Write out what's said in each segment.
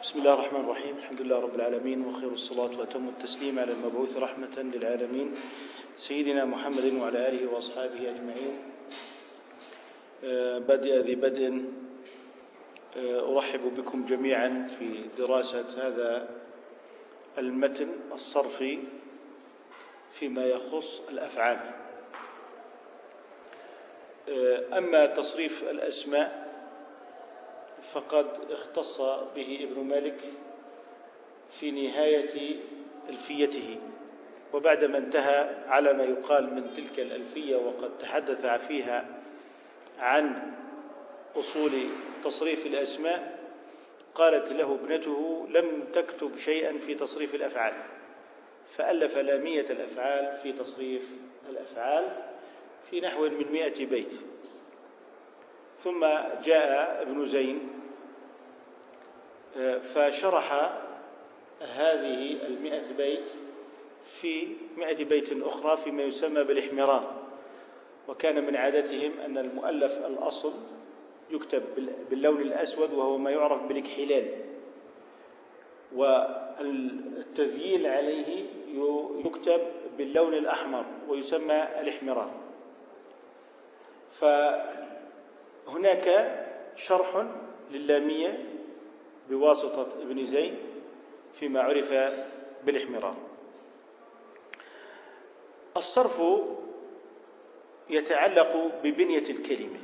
بسم الله الرحمن الرحيم. الحمد لله رب العالمين وخير الصلاة وأتم التسليم على المبعوث رحمة للعالمين. سيدنا محمد وعلى آله وأصحابه أجمعين. آه، بدء ذي بدء آه، أرحب بكم جميعا في دراسة هذا المتن الصرفي فيما يخص الأفعال. آه، أما تصريف الأسماء فقد اختص به ابن مالك في نهاية ألفيته وبعدما انتهى على ما يقال من تلك الألفية وقد تحدث فيها عن أصول تصريف الأسماء قالت له ابنته لم تكتب شيئا في تصريف الأفعال. فألف لامية الأفعال في تصريف الأفعال في نحو من مئة بيت. ثم جاء ابن زين فشرح هذه المئة بيت في مئة بيت أخرى فيما يسمى بالإحمرار وكان من عادتهم أن المؤلف الأصل يكتب باللون الأسود وهو ما يعرف بالاكحلال والتذييل عليه يكتب باللون الأحمر ويسمى الإحمرار فهناك شرح للامية بواسطة ابن زيد فيما عرف بالإحمرار. الصرف يتعلق ببنية الكلمة.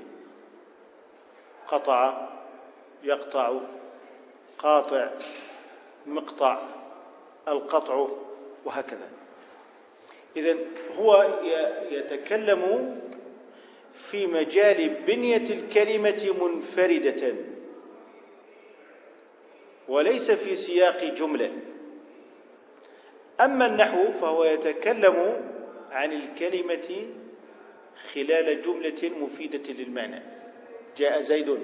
قطع يقطع قاطع مقطع القطع وهكذا. إذا هو يتكلم في مجال بنية الكلمة منفردة. وليس في سياق جملة. أما النحو فهو يتكلم عن الكلمة خلال جملة مفيدة للمعنى. جاء زيد.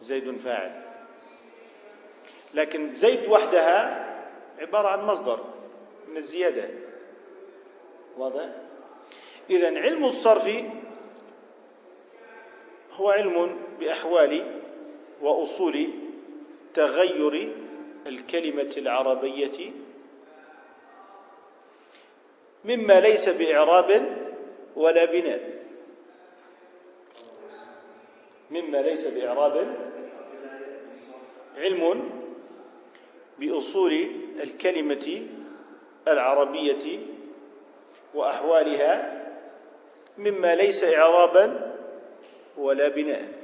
زيد فاعل. لكن زيد وحدها عبارة عن مصدر من الزيادة. واضح؟ إذا علم الصرف هو علم بأحوال وأصول تغير الكلمة العربية مما ليس بإعراب ولا بناء. مما ليس بإعراب. علم بأصول الكلمة العربية وأحوالها مما ليس إعرابا ولا بناء.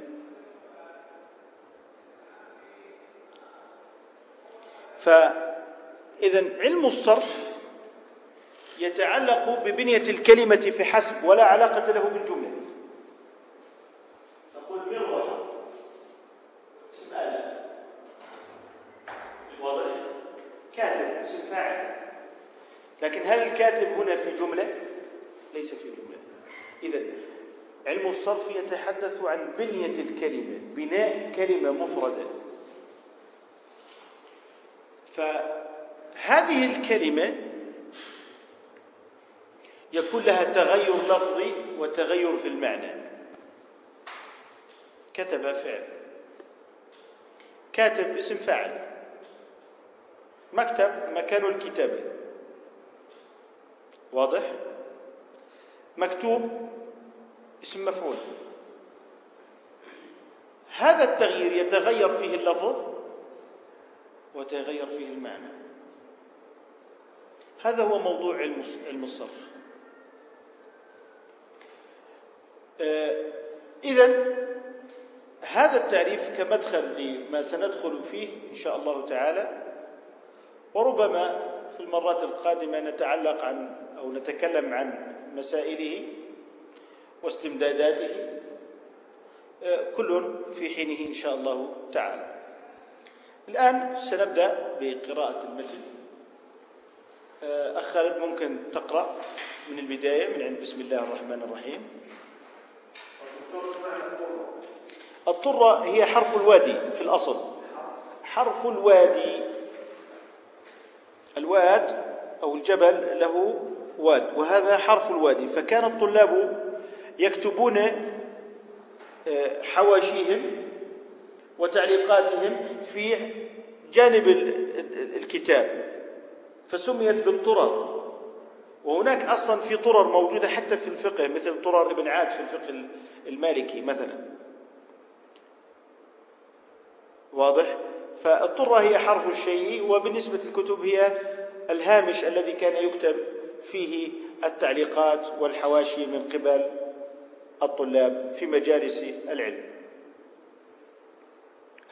فإذا علم الصرف يتعلق ببنية الكلمة في حسب ولا علاقة له بالجملة. تقول اسم آلة واضح كاتب اسم فاعل. لكن هل الكاتب هنا في جملة؟ ليس في جملة. إذا علم الصرف يتحدث عن بنية الكلمة بناء كلمة مفردة. فهذه الكلمة يكون لها تغير لفظي وتغير في المعنى. كتب فعل. كاتب اسم فاعل. مكتب مكان الكتابة واضح؟ مكتوب اسم مفعول. هذا التغيير يتغير فيه اللفظ وتغير فيه المعنى. هذا هو موضوع علم الصرف آه، إذا هذا التعريف كمدخل لما سندخل فيه إن شاء الله تعالى وربما في المرات القادمة نتعلق عن أو نتكلم عن مسائله واستمداداته آه، كل في حينه إن شاء الله تعالى. الآن سنبدأ بقراءة المتن. آه، أخ خالد ممكن تقرأ من البداية من عند بسم الله الرحمن الرحيم. الطرة هي حرف الوادي في الأصل. حرف الوادي. الواد أو الجبل له واد وهذا حرف الوادي. فكان الطلاب يكتبون آه، حواشيهم وتعليقاتهم في جانب الكتاب فسميت بالطرر. وهناك أصلا في طرر موجودة حتى في الفقه مثل طرر ابن عاد في الفقه المالكي مثلا. واضح؟ فالطرة هي حرف الشيء وبالنسبة للكتب هي الهامش الذي كان يكتب فيه التعليقات والحواشي من قبل الطلاب في مجالس العلم.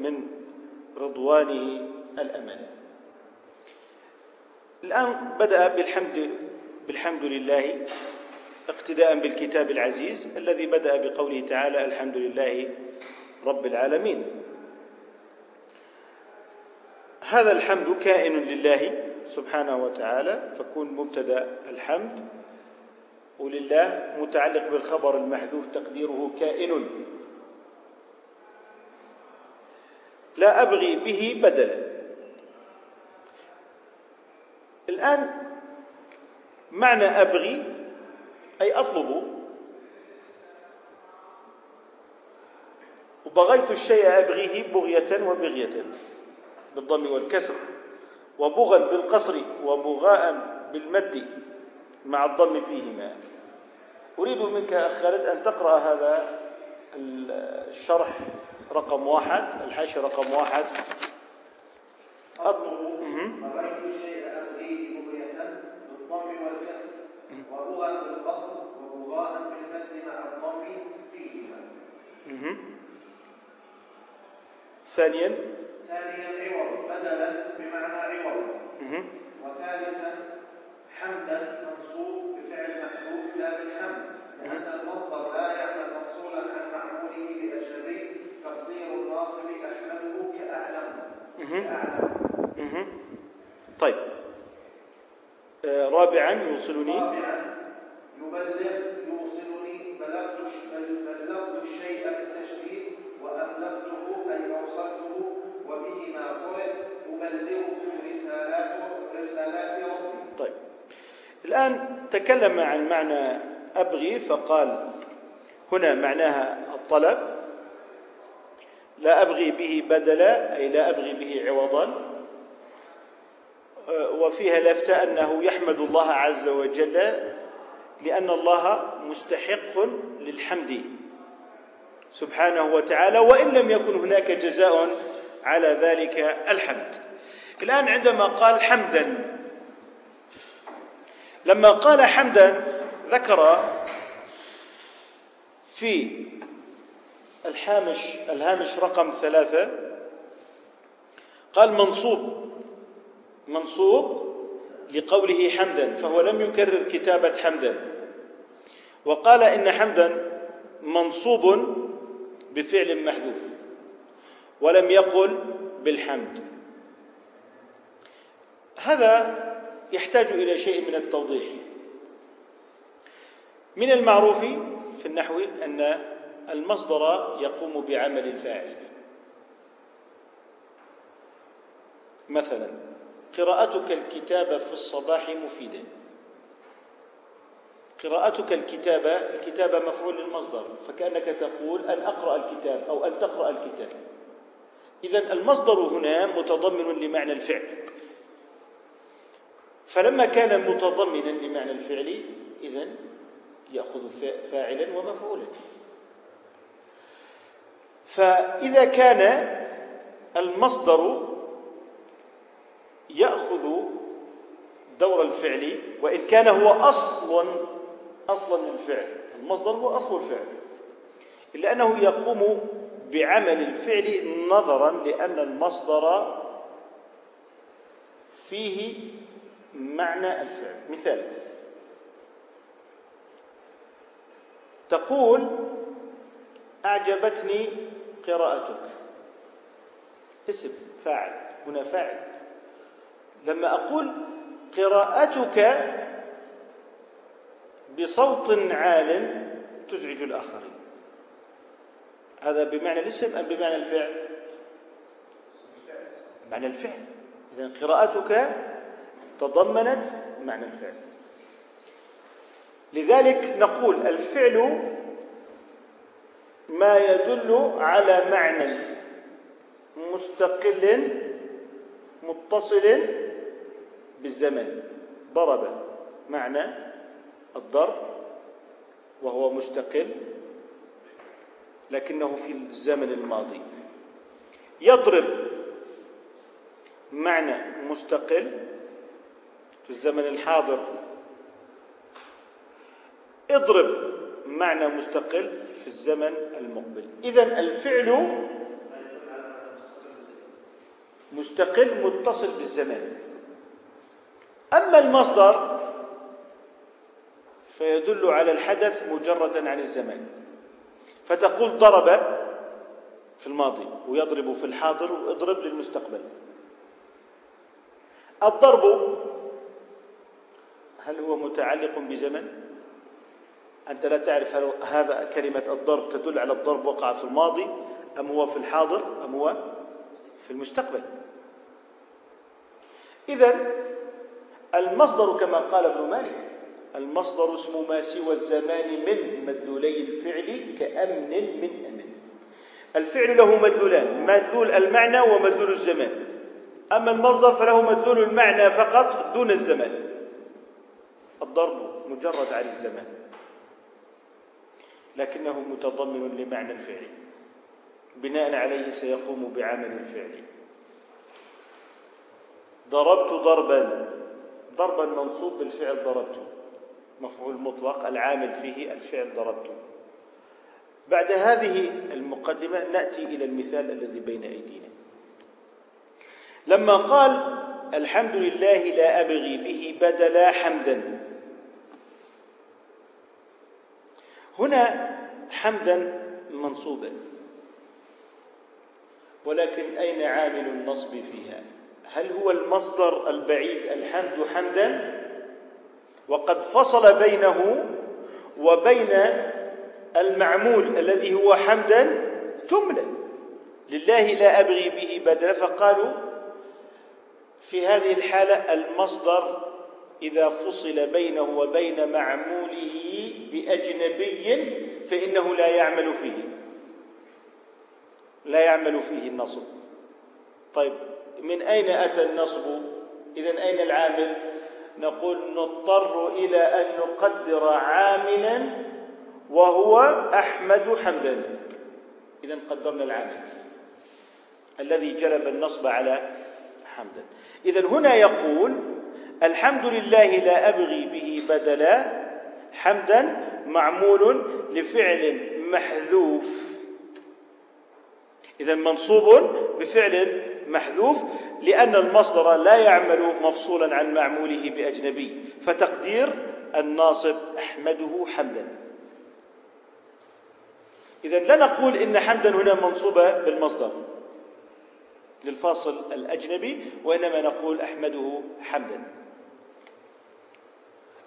من رضوانه الامل الآن بدأ بالحمد بالحمد لله اقتداء بالكتاب العزيز الذي بدأ بقوله تعالى الحمد لله رب العالمين. هذا الحمد كائن لله سبحانه وتعالى فكون مبتدأ الحمد. ولله متعلق بالخبر المحذوف تقديره كائن. لا أبغي به بدلا. الآن معنى أبغي أي أطلب. وبغيت الشيء أبغيه بغية وبغية بالضم والكسر. وبغا بالقصر وبغاء بالمد مع الضم فيهما. أريد منك أخ خالد أن تقرأ هذا الشرح. رقم واحد الحاشية رقم واحد. أطلب رأيت الشيء أبغيه بغية بالضم والكسر وبغى بالقصر وبغاء بالمد مع الضم فيهما ثانيا. ثانيا عوض بدلا بمعنى عوض وثالثا حمدا منصوب بفعل محذوف لا بالحمد لأن المصدر لا يعمل مفصولا عن معموله بأجنبي تقدير الناصب أحمده كأعلم كأعلم طيب. آه رابعا يوصلني. رابعا يبلغ يوصلني بلغت بلغت الشيء بالتشديد وأبلغته أي أوصلته وبهما قرئ أبلغه رسالات رسالات ربي طيب. الآن تكلم عن معنى أبغي فقال هنا معناها الطلب. لا أبغي به بدلا أي لا أبغي به عوضا. وفيها لفتة أنه يحمد الله عز وجل لأن الله مستحق للحمد سبحانه وتعالى وإن لم يكن هناك جزاء على ذلك الحمد. الآن عندما قال حمدا لما قال حمدا ذكر في الهامش الهامش رقم ثلاثة. قال منصوب منصوب لقوله حمدا فهو لم يكرر كتابة حمدا. وقال إن حمدا منصوب بفعل محذوف ولم يقل بالحمد. هذا يحتاج إلى شيء من التوضيح. من المعروف في النحو أن المصدر يقوم بعمل الفاعل مثلا قراءتك الكتاب في الصباح مفيدة. قراءتك الكتاب الكتاب مفعول للمصدر فكأنك تقول أن أقرأ الكتاب أو أن تقرأ الكتاب. إذا المصدر هنا متضمن لمعنى الفعل. فلما كان متضمنا لمعنى الفعل إذا يأخذ فاعلا ومفعولا. فإذا كان المصدر يأخذ دور الفعل وإن كان هو أصل أصلا للفعل المصدر هو أصل الفعل. إلا أنه يقوم بعمل الفعل نظرا لأن المصدر فيه معنى الفعل. مثال. تقول أعجبتني قراءتك. اسم فاعل. هنا فاعل. لما أقول قراءتك بصوت عال تزعج الآخرين. هذا بمعنى الاسم أم بمعنى الفعل؟ معنى الفعل. إذا قراءتك تضمنت معنى الفعل. لذلك نقول الفعل ما يدل على معنى مستقل متصل بالزمن. ضرب معنى الضرب وهو مستقل لكنه في الزمن الماضي. يضرب معنى مستقل في الزمن الحاضر. اضرب معنى مستقل في الزمن المقبل. اذا الفعل مستقل متصل بالزمان. أما المصدر فيدل على الحدث مجردا عن الزمان. فتقول ضرب في الماضي ويضرب في الحاضر واضرب للمستقبل. الضرب هل هو متعلق بزمن؟ أنت لا تعرف هل هذا كلمة الضرب تدل على الضرب وقع في الماضي أم هو في الحاضر أم هو في المستقبل. إذا المصدر كما قال ابن مالك المصدر اسم ما سوى الزمان من مدلولي الفعل كأمن من أمن. الفعل له مدلولان مدلول المعنى ومدلول الزمان. أما المصدر فله مدلول المعنى فقط دون الزمان. الضرب مجرد عن الزمان. لكنه متضمن لمعنى الفعل. بناء عليه سيقوم بعمل الفعل. ضربت ضربا. ضربا منصوب بالفعل ضربت. مفعول مطلق. العامل فيه الفعل ضربت. بعد هذه المقدمة نأتي إلى المثال الذي بين أيدينا. لما قال الحمد لله لا أبغي به بدلا حمدا. هنا حمدا منصوبا. ولكن أين عامل النصب فيها؟ هل هو المصدر البعيد الحمد حمدا؟ وقد فصل بينه وبين المعمول الذي هو حمدا جملة لله لا أبغي به بدلا. فقالوا في هذه الحالة المصدر إذا فصل بينه وبين معموله بأجنبي فإنه لا يعمل فيه. لا يعمل فيه النصب. طيب من أين أتى النصب؟ إذا أين العامل؟ نقول نضطر إلى أن نقدر عاملا وهو أحمد حمدا إذا قدرنا العامل الذي جلب النصب على حمدا إذا هنا يقول الحمد لله لا أبغي به بدلا حمدا معمول لفعل محذوف. إذا منصوب بفعل محذوف لأن المصدر لا يعمل مفصولا عن معموله بأجنبي فتقدير الناصب أحمده حمدا. إذا لا نقول إن حمدا هنا منصوبة بالمصدر للفاصل الأجنبي وإنما نقول أحمده حمدا.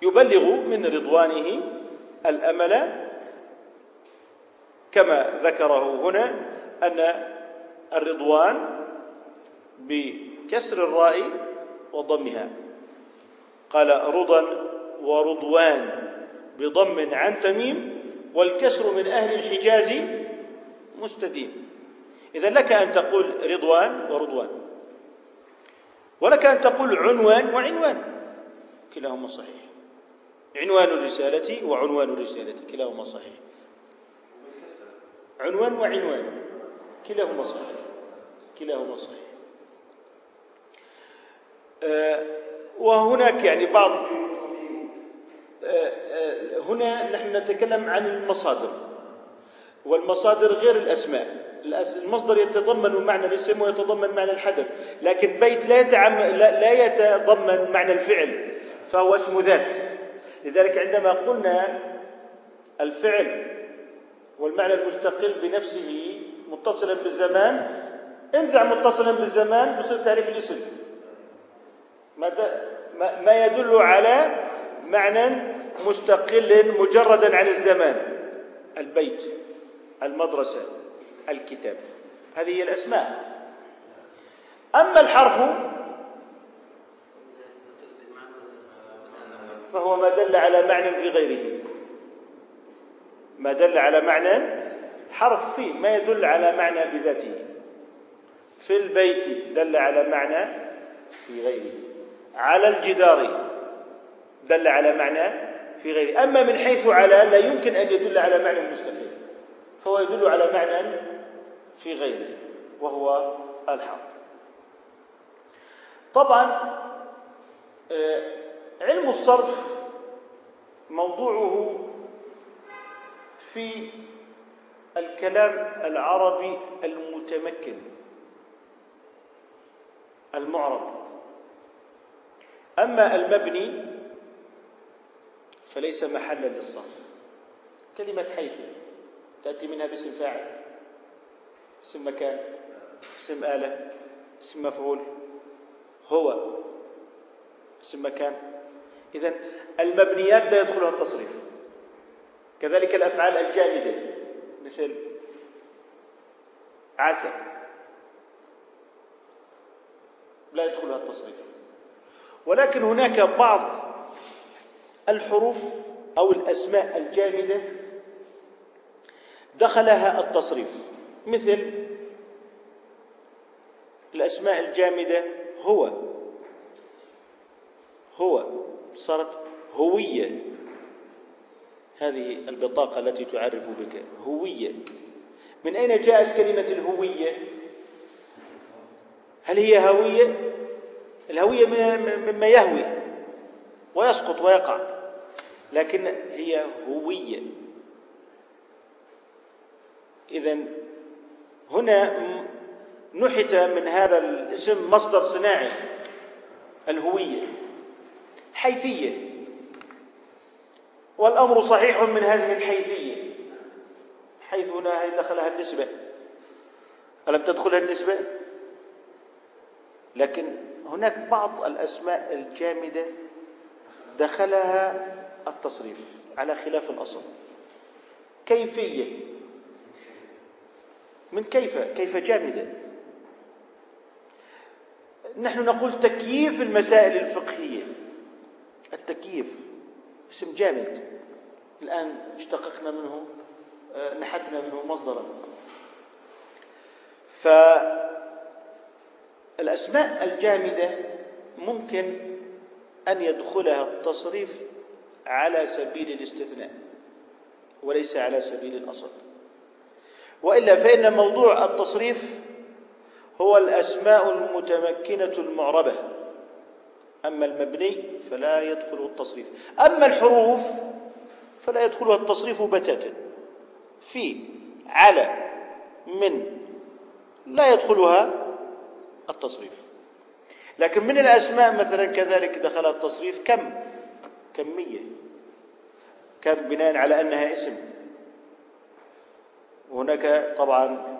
يبلغ من رضوانه الأمل كما ذكره هنا أن الرضوان بكسر الراء وضمها. قال رضا ورضوان بضم عن تميم والكسر من أهل الحجاز مستديم. إذا لك أن تقول رضوان ورضوان ولك أن تقول عنوان وعنوان. كلاهما صحيح. عنوان الرسالة وعنوان الرسالة كلاهما صحيح. عنوان وعنوان كلاهما صحيح كلاهما صحيح. آه، وهناك يعني بعض آه، آه، هنا نحن نتكلم عن المصادر. والمصادر غير الأسماء. المصدر يتضمن معنى الاسم ويتضمن معنى الحدث لكن بيت لا, يتعم لا يتضمن معنى الفعل فهو اسم ذات. لذلك عندما قلنا الفعل والمعنى المستقل بنفسه متصلا بالزمان انزع متصلا بالزمان بصير تعريف الاسم. ما يدل على معنى مستقل مجردا عن الزمان. البيت المدرسة الكتاب. هذه هي الأسماء. أما الحرف فهو ما دل على معنى في غيره. ما دل على معنى حرف فيه ما يدل على معنى بذاته. في البيت دل على معنى في غيره. على الجدار دل على معنى في غيره. أما من حيث على لا يمكن أن يدل على معنى مستقل. فهو يدل على معنى في غيره وهو الحق. طبعا آه، علم الصرف موضوعه في الكلام العربي المتمكن المعرب. أما المبني فليس محلا للصرف. كلمة حيث تأتي منها باسم فاعل اسم مكان اسم آلة اسم مفعول هو اسم مكان. إذا المبنيات لا يدخلها التصريف. كذلك الأفعال الجامدة مثل عسى لا يدخلها التصريف. ولكن هناك بعض الحروف أو الأسماء الجامدة دخلها التصريف. مثل الأسماء الجامدة هو هو. صارت هوية. هذه البطاقة التي تعرف بك هوية. من أين جاءت كلمة الهوية؟ هل هي هوية؟ الهوية مما يهوي ويسقط ويقع لكن هي هوية. إذا هنا نحت من هذا الاسم مصدر صناعي الهوية. حيثية. والأمر صحيح من هذه الحيثية. حيث هنا دخلها النسبة. ألم تدخلها النسبة؟ لكن هناك بعض الأسماء الجامدة دخلها التصريف على خلاف الأصل. كيفية. من كيف؟ كيف جامدة. نحن نقول تكييف المسائل الفقهية. التكييف اسم جامد. الآن اشتققنا منه آه، نحتنا منه مصدرا. فالأسماء الجامدة ممكن أن يدخلها التصريف على سبيل الاستثناء وليس على سبيل الأصل. وإلا فإن موضوع التصريف هو الأسماء المتمكنة المعربة. أما المبني فلا يدخله التصريف. أما الحروف فلا يدخلها التصريف بتاتا. في على من لا يدخلها التصريف. لكن من الأسماء مثلا كذلك دخلها التصريف كم؟ كمية. كم؟ بناء على أنها اسم. وهناك طبعا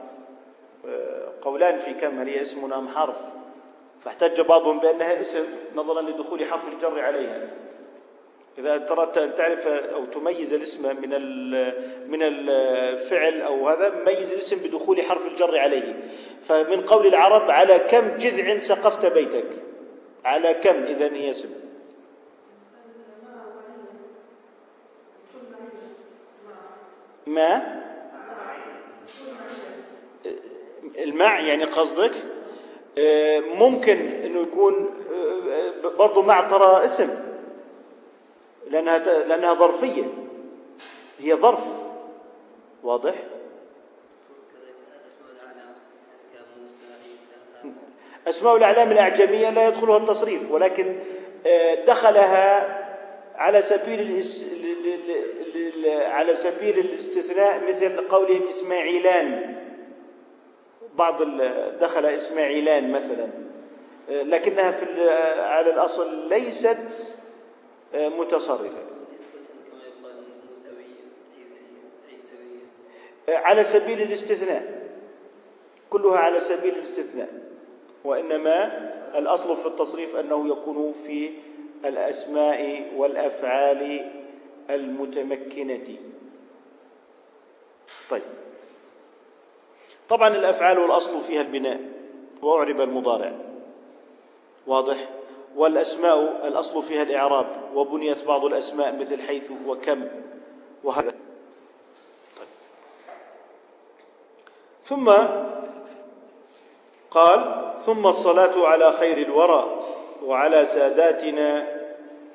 آه، قولان في كم هل هي اسم أم حرف؟ فاحتج بعضهم بأنها اسم نظرا لدخول حرف الجر عليها. إذا أردت أن تعرف أو تميز الاسم من من الفعل أو هذا ميز الاسم بدخول حرف الجر عليه. فمن قول العرب على كم جذع سقفت بيتك؟ على كم؟ إذا هي اسم. ما؟ المع يعني قصدك؟ ممكن إنه يكون برضه مع ترى اسم لأنها لأنها ظرفية. هي ظرف. واضح؟ أسماء الأعلام الأعجمية لا يدخلها التصريف ولكن آه، دخلها على سبيل على سبيل الاستثناء مثل قولهم إسماعيلان. بعض دخل إسماعيلان مثلا. لكنها في على الأصل ليست متصرفة. على سبيل الاستثناء. كلها على سبيل الاستثناء. وإنما الأصل في التصريف أنه يكون في الأسماء والأفعال المتمكنة. طيب. طبعا الأفعال والأصل فيها البناء وأعرب المضارع. واضح؟ والأسماء الأصل فيها الإعراب وبنيت بعض الأسماء مثل حيث وكم وهذا. ثم قال ثم الصلاة على خير الورى وعلى ساداتنا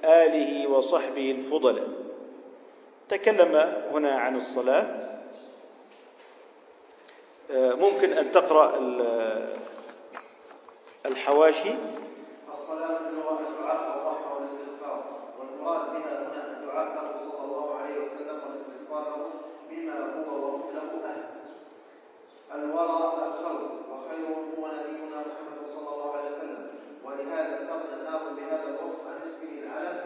آله وصحبه الفضلاء. تكلم هنا عن الصلاة. آه، ممكن أن تقرأ الحواشي. الصلاة هو الدعاء والرحمة والاستغفار والمراد بها هنا الدعاء له صلى الله عليه وسلم والاستغفار له بما هو له أهل. الورى الخلق وخيرهم هو نبينا محمد صلى الله عليه وسلم. ولهذا استغنى الناظم بهذا الوصف عن اسمه العلم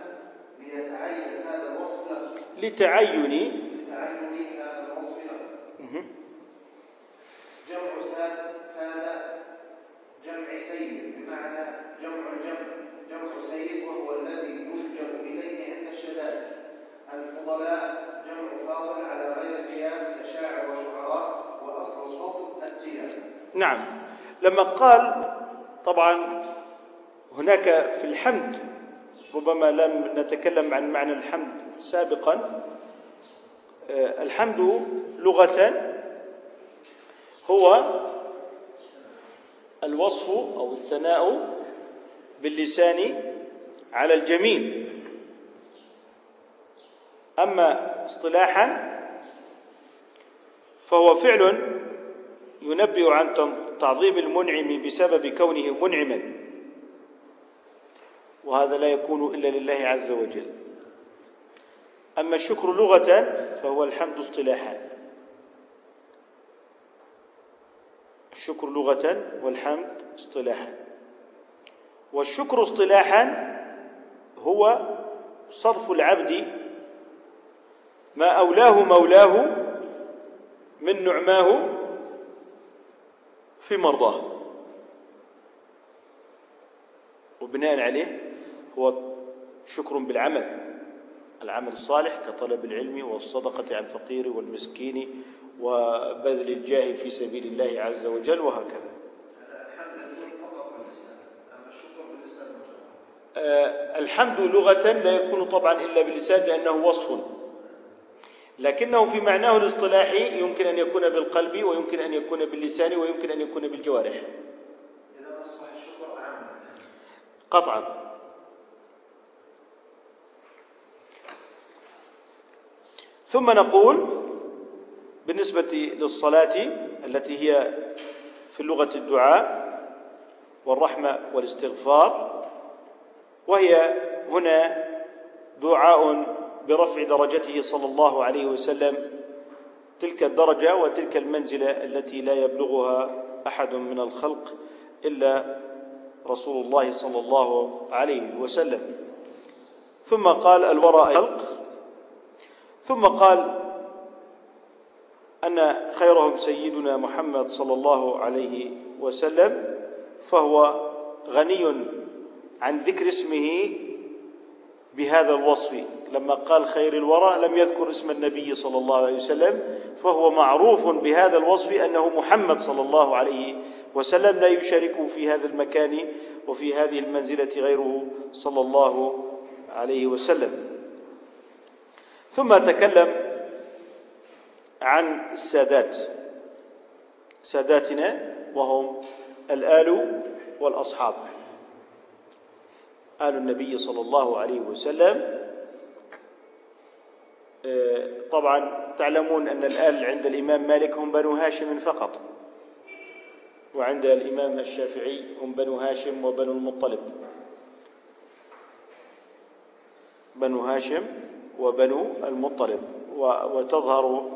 ليتعين هذا الوصف له. لتعين هذا الوصف له جمع ساد سادة جمع سيد بمعنى جمع الجمع جمع سيد وهو الذي يلجأ إليه عند الشدائد الفضلاء جمع فاضل على غير قياس كشاعر وشعراء وأصل الفضل الزيادة نعم لما قال طبعا هناك في الحمد ربما لم نتكلم عن معنى الحمد سابقا آه، الحمد لغة هو الوصف أو الثناء باللسان على الجميل. أما اصطلاحا فهو فعل ينبئ عن تعظيم المنعم بسبب كونه منعما. وهذا لا يكون إلا لله عز وجل. أما الشكر لغة فهو الحمد اصطلاحا. الشكر لغة والحمد اصطلاحا. والشكر اصطلاحا هو صرف العبد ما أولاه مولاه من نعماه في مرضاه. وبناء عليه هو شكر بالعمل العمل الصالح كطلب العلم والصدقة على الفقير والمسكين وبذل الجاه في سبيل الله عز وجل وهكذا. الحمد لغة لا يكون طبعا إلا باللسان لأنه وصف. لكنه في معناه الاصطلاحي يمكن أن يكون بالقلب ويمكن أن يكون باللسان ويمكن أن يكون بالجوارح. إذا أصبح الشكر قطعا. ثم نقول بالنسبة للصلاة التي هي في اللغة الدعاء والرحمة والاستغفار وهي هنا دعاء برفع درجته صلى الله عليه وسلم تلك الدرجة وتلك المنزلة التي لا يبلغها أحد من الخلق إلا رسول الله صلى الله عليه وسلم. ثم قال الورى خلق ثم قال أن خيرهم سيدنا محمد صلى الله عليه وسلم فهو غني عن ذكر اسمه بهذا الوصف لما قال خير الورى لم يذكر اسم النبي صلى الله عليه وسلم فهو معروف بهذا الوصف أنه محمد صلى الله عليه وسلم لا يشاركه في هذا المكان وفي هذه المنزلة غيره صلى الله عليه وسلم. ثم تكلم عن السادات. ساداتنا وهم الآل والأصحاب. آل النبي صلى الله عليه وسلم آه، طبعا تعلمون أن الآل عند الإمام مالك هم بنو هاشم فقط وعند الإمام الشافعي هم بنو هاشم وبنو المطلب. بنو هاشم وبنو المطلب وتظهر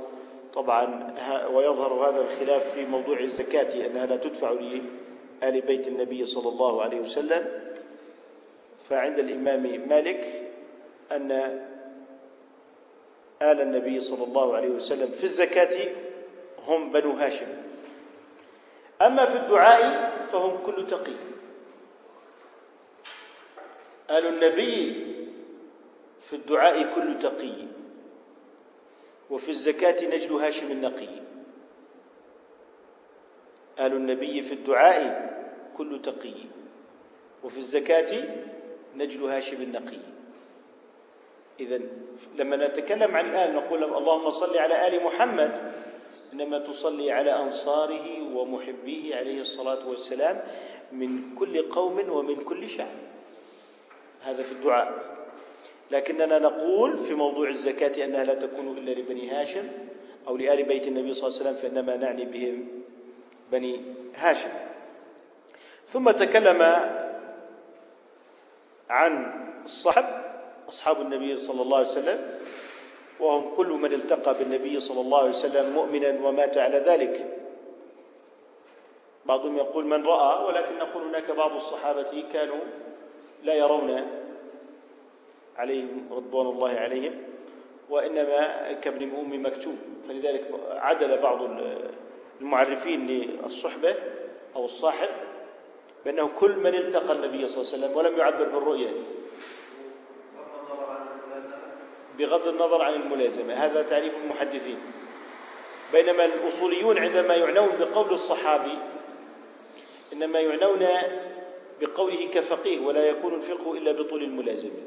طبعا ويظهر هذا الخلاف في موضوع الزكاة أنها لا تدفع لآل بيت النبي صلى الله عليه وسلم. فعند الإمام مالك أن آل النبي صلى الله عليه وسلم في الزكاة هم بنو هاشم. أما في الدعاء فهم كل تقي. آل النبي في الدعاء كل تقي. وفي الزكاة نجل هاشم النقي. آل النبي في الدعاء كل تقي. وفي الزكاة نجل هاشم النقي. إذا لما نتكلم عن الآل نقول اللهم صل على آل محمد إنما تصلي على أنصاره ومحبيه عليه الصلاة والسلام من كل قوم ومن كل شعب. هذا في الدعاء. لكننا نقول في موضوع الزكاة أنها لا تكون إلا لبني هاشم أو لآل بيت النبي صلى الله عليه وسلم فإنما نعني بهم بني هاشم. ثم تكلم عن الصحب أصحاب النبي صلى الله عليه وسلم وهم كل من التقى بالنبي صلى الله عليه وسلم مؤمنا ومات على ذلك. بعضهم يقول من رأى ولكن نقول هناك بعض الصحابة كانوا لا يرون عليهم رضوان الله عليهم وإنما كابن أم مكتوم. فلذلك عدل بعض المعرفين للصحبة أو الصاحب بأنه كل من التقى النبي صلى الله عليه وسلم ولم يعبر بالرؤية. بغض النظر عن الملازمة. هذا تعريف المحدثين. بينما الأصوليون عندما يعنون بقول الصحابي إنما يعنون بقوله كفقيه ولا يكون الفقه إلا بطول الملازمة.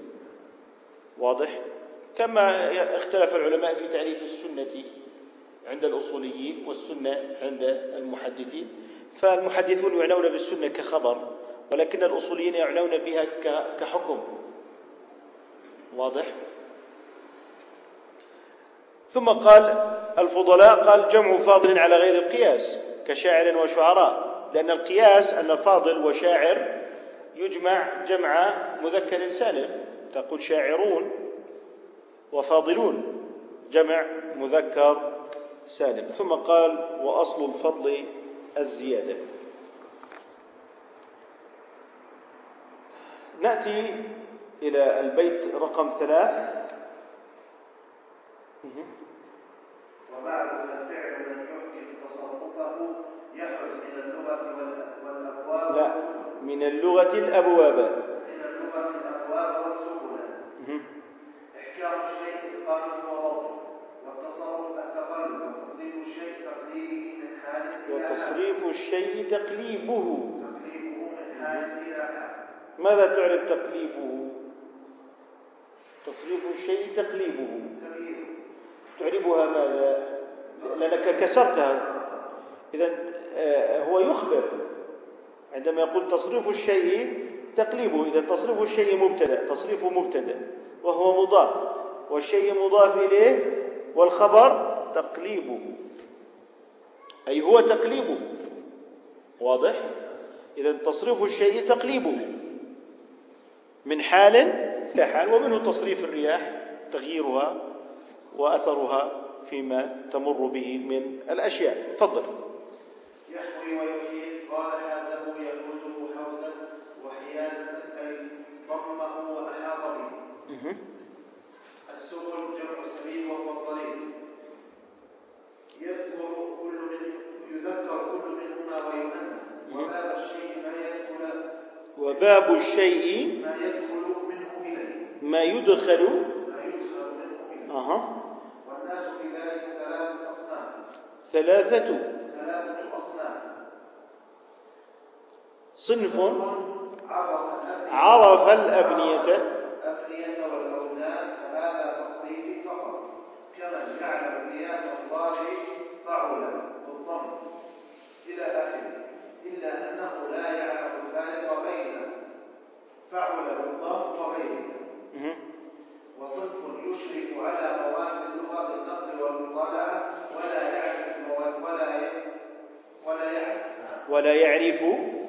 واضح؟ كما اختلف العلماء في تعريف السنة عند الأصوليين والسنة عند المحدثين. فالمحدثون يعنون بالسنة كخبر ولكن الأصوليين يعنون بها كحكم. واضح؟ ثم قال الفضلاء قال جمع فاضل على غير القياس كشاعر وشعراء لأن القياس أن فاضل وشاعر يجمع جمع مذكر سالم. تقول شاعرون وفاضلون جمع مذكر سالم. ثم قال وأصل الفضل الزيادة. نأتي إلى البيت رقم ثلاث. وبعد من يحكم تصرفه يخرج من اللغة والأبواب لا من اللغة الأبواب. من اللغة الأبواب والسبل. إحكام الشيء إتقانه الشيء تقليبه. ماذا تعرف تقليبه؟ تصريف الشيء تقليبه. تعربها ماذا؟ لأنك كسرتها. إذا آه، هو يخبر. عندما يقول تصريف الشيء تقليبه إذا تصريف الشيء مبتدأ تصريفه مبتدأ وهو مضاف. والشيء مضاف إليه والخبر تقليبه. أي هو تقليبه. واضح؟ إذا تصريف الشيء تقليبه. من حال إلى حال ومنه تصريف الرياح تغييرها وأثرها فيما تمر به من الأشياء. تفضل. يحوي ويحيي وباب الشيء ما يدخل منه إليه. ما يدخل؟ ما يدخل منه إليه. أها. والناس في ذلك ثلاثة أصناف. ثلاثة. ثلاثة أصناف. صنف. عرف الأبنية. عرف الأبنية. والأوزان فهذا تصريفي فقط. كمن يعلم قياس الضارب فعل بالضم. إلى آخره. فعل بالضم وغيره. مه. وصنف يشرف على مواد اللغة بالنقل والمطالعة ولا يعرف المواد ولا. ولا يعرف. ولا يعرف.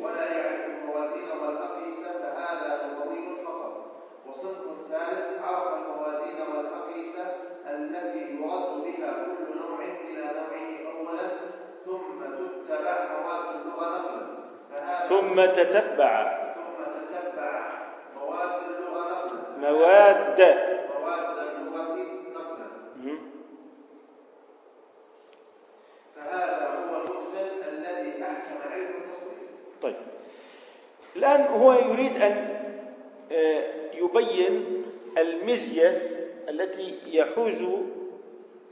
ولا يعرف الموازين والأقيسة فهذا لغوي فقط. وصنف ثالث عرف الموازين والأقيسة التي يرد بها كل نوع إلى نوعه أولا ثم تتبع مواد اللغة نقلا. ثم تتبع. الآن هو يريد أن آه، يبين المزية التي يحوز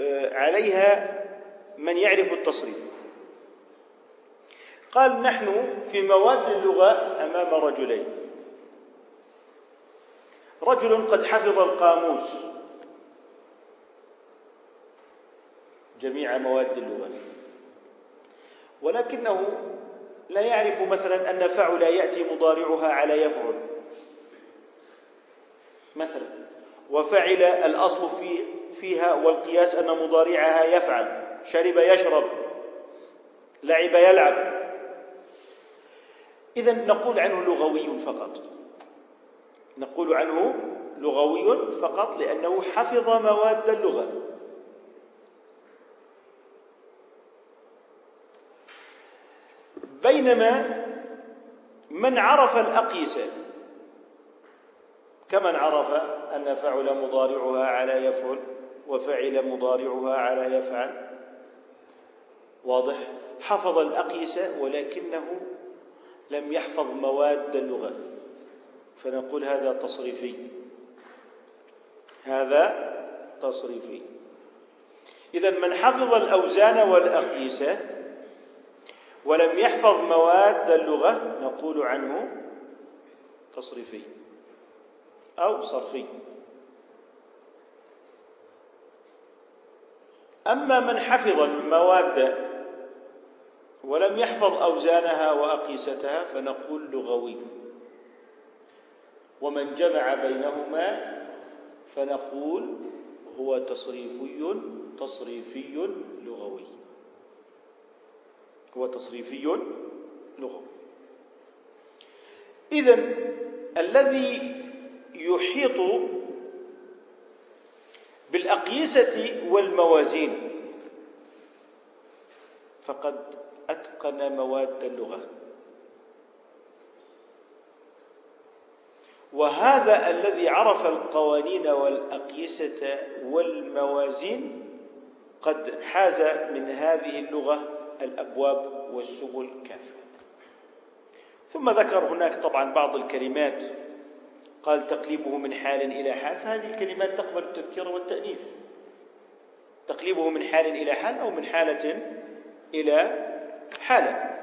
آه، عليها من يعرف التصريف. قال نحن في مواد اللغة أمام رجلين. رجل قد حفظ القاموس. جميع مواد اللغة. ولكنه لا يعرف مثلا أن فعل يأتي مضارعها على يفعل. مثلا وفعل الأصل في فيها والقياس أن مضارعها يفعل. شرب يشرب. لعب يلعب. إذا نقول عنه لغوي فقط. نقول عنه لغوي فقط لأنه حفظ مواد اللغة. بينما من عرف الأقيسة كمن عرف أن فعل مضارعها على يفعل وفعل مضارعها على يفعل. واضح؟ حفظ الأقيسة ولكنه لم يحفظ مواد اللغة. فنقول هذا تصريفي. هذا تصريفي. إذا من حفظ الأوزان والأقيسة ولم يحفظ مواد اللغة نقول عنه تصريفي أو صرفي. أما من حفظ المواد ولم يحفظ أوزانها وأقيستها فنقول لغوي. ومن جمع بينهما فنقول هو تصريفي تصريفي هو تصريفي لغوي إذا الذي يحيط بالأقيسة والموازين فقد أتقن مواد اللغة. وهذا الذي عرف القوانين والأقيسة والموازين قد حاز من هذه اللغة الأبواب والسبل كافة. ثم ذكر هناك طبعا بعض الكلمات. قال تقليبه من حال إلى حال فهذه الكلمات تقبل التذكير والتأنيث. تقليبه من حال إلى حال أو من حالة إلى حالة.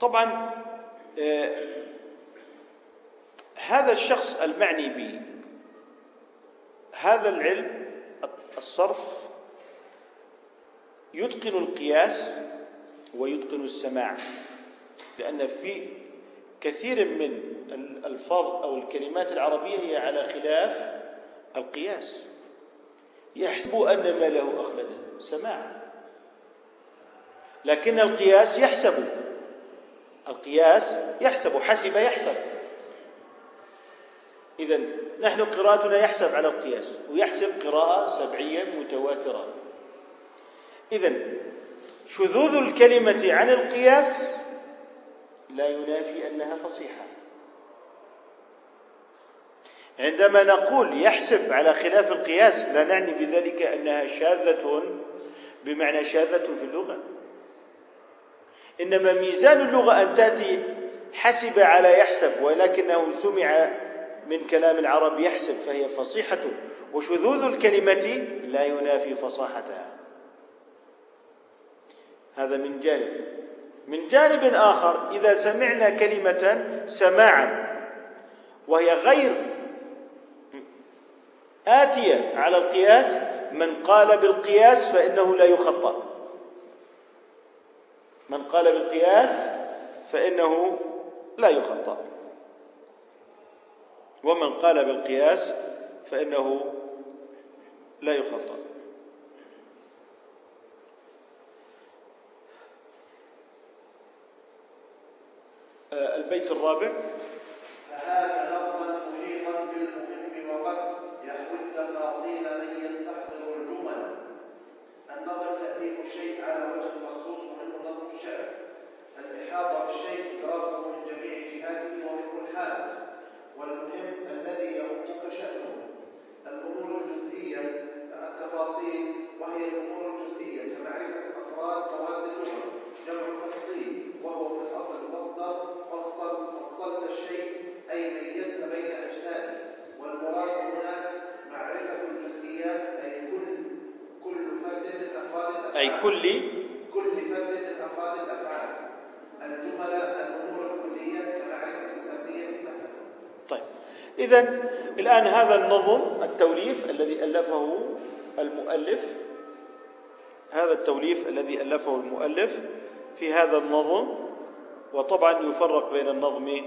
طبعا آه هذا الشخص المعني به هذا العلم الصرف يتقن القياس ويتقن السماع. لأن في كثير من الألفاظ أو الكلمات العربية هي على خلاف القياس. يحسب أن ما له أخلده سماع. لكن القياس يحسب. القياس يحسب حسب يحسب. إذا نحن قراءتنا يحسب على القياس ويحسب قراءة سبعية متواترة. إذا شذوذ الكلمة عن القياس لا ينافي أنها فصيحة. عندما نقول يحسب على خلاف القياس لا نعني بذلك أنها شاذة بمعنى شاذة في اللغة. إنما ميزان اللغة أن تأتي حسب على يحسب ولكنه سمع من كلام العرب يحسب فهي فصيحة. وشذوذ الكلمة لا ينافي فصاحتها. هذا من جانب. من جانب آخر إذا سمعنا كلمة سماعا وهي غير آتية على القياس من قال بالقياس فإنه لا يخطأ. من قال بالقياس فإنه لا يخطأ. ومن قال بالقياس فإنه لا يخطأ. البيت الرابع. فهذا نظما محيطا بالمهم وقد يحوي التفاصيل من يستحضر الجمل. النظم تأليف الشيء على وجه مخصوص ومنه نظم الشعر. الإحاطة بالشيء إدراكه من جميع جهاته ومن كل حال والمهم الذي يهمك شأنه. الأمور الجزئية التفاصيل وهي الأمور الجزئية كمعرفة أفراد مواد اللغة جمع تفصيل وهو في الأصل مصدر فصل فصلت أي كل كل فرد من أفراد الأفعال. الجمل الأمور الكلية كمعرفة التربية مثلا. طيب. إذا الآن هذا النظم التوليف الذي ألفه المؤلف هذا التوليف الذي ألفه المؤلف في هذا النظم وطبعا يفرق بين النظم